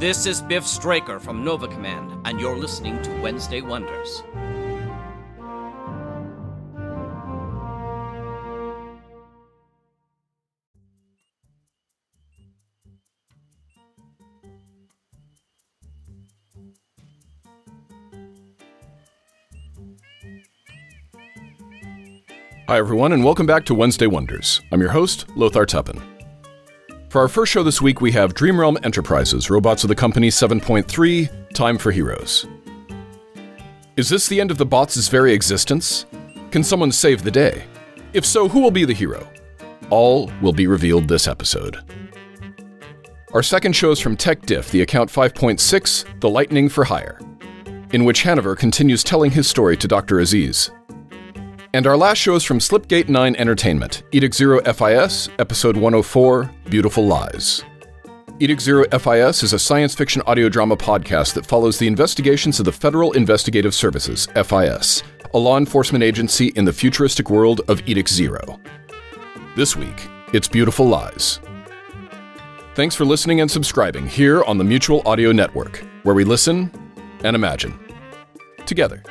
This is Biff Straker from Nova Command, and you're listening to Wednesday Wonders. Hi, everyone, and welcome back to Wednesday Wonders. I'm your host, Lothar Tuppen. For our first show this week, we have Dreamrealm Enterprises, Robotz of the company 7.3, Time for Heroes. Is this the end of the bots' very existence? Can someone save the day? If so, who will be the hero? All will be revealed this episode. Our second show is from TechDiff, the account 5.6, The Lightning for Hire, in which Hanover continues telling his story to Dr. Aziz. And our last show is from Slipgate 9 Entertainment, Edict Zero FIS, Episode 104 Beautiful Lies. Edict Zero FIS is a science fiction audio drama podcast that follows the investigations of the Federal Investigative Services, FIS, a law enforcement agency in the futuristic world of Edict Zero. This week, it's Beautiful Lies. Thanks for listening and subscribing here on the Mutual Audio Network, where we listen and imagine together.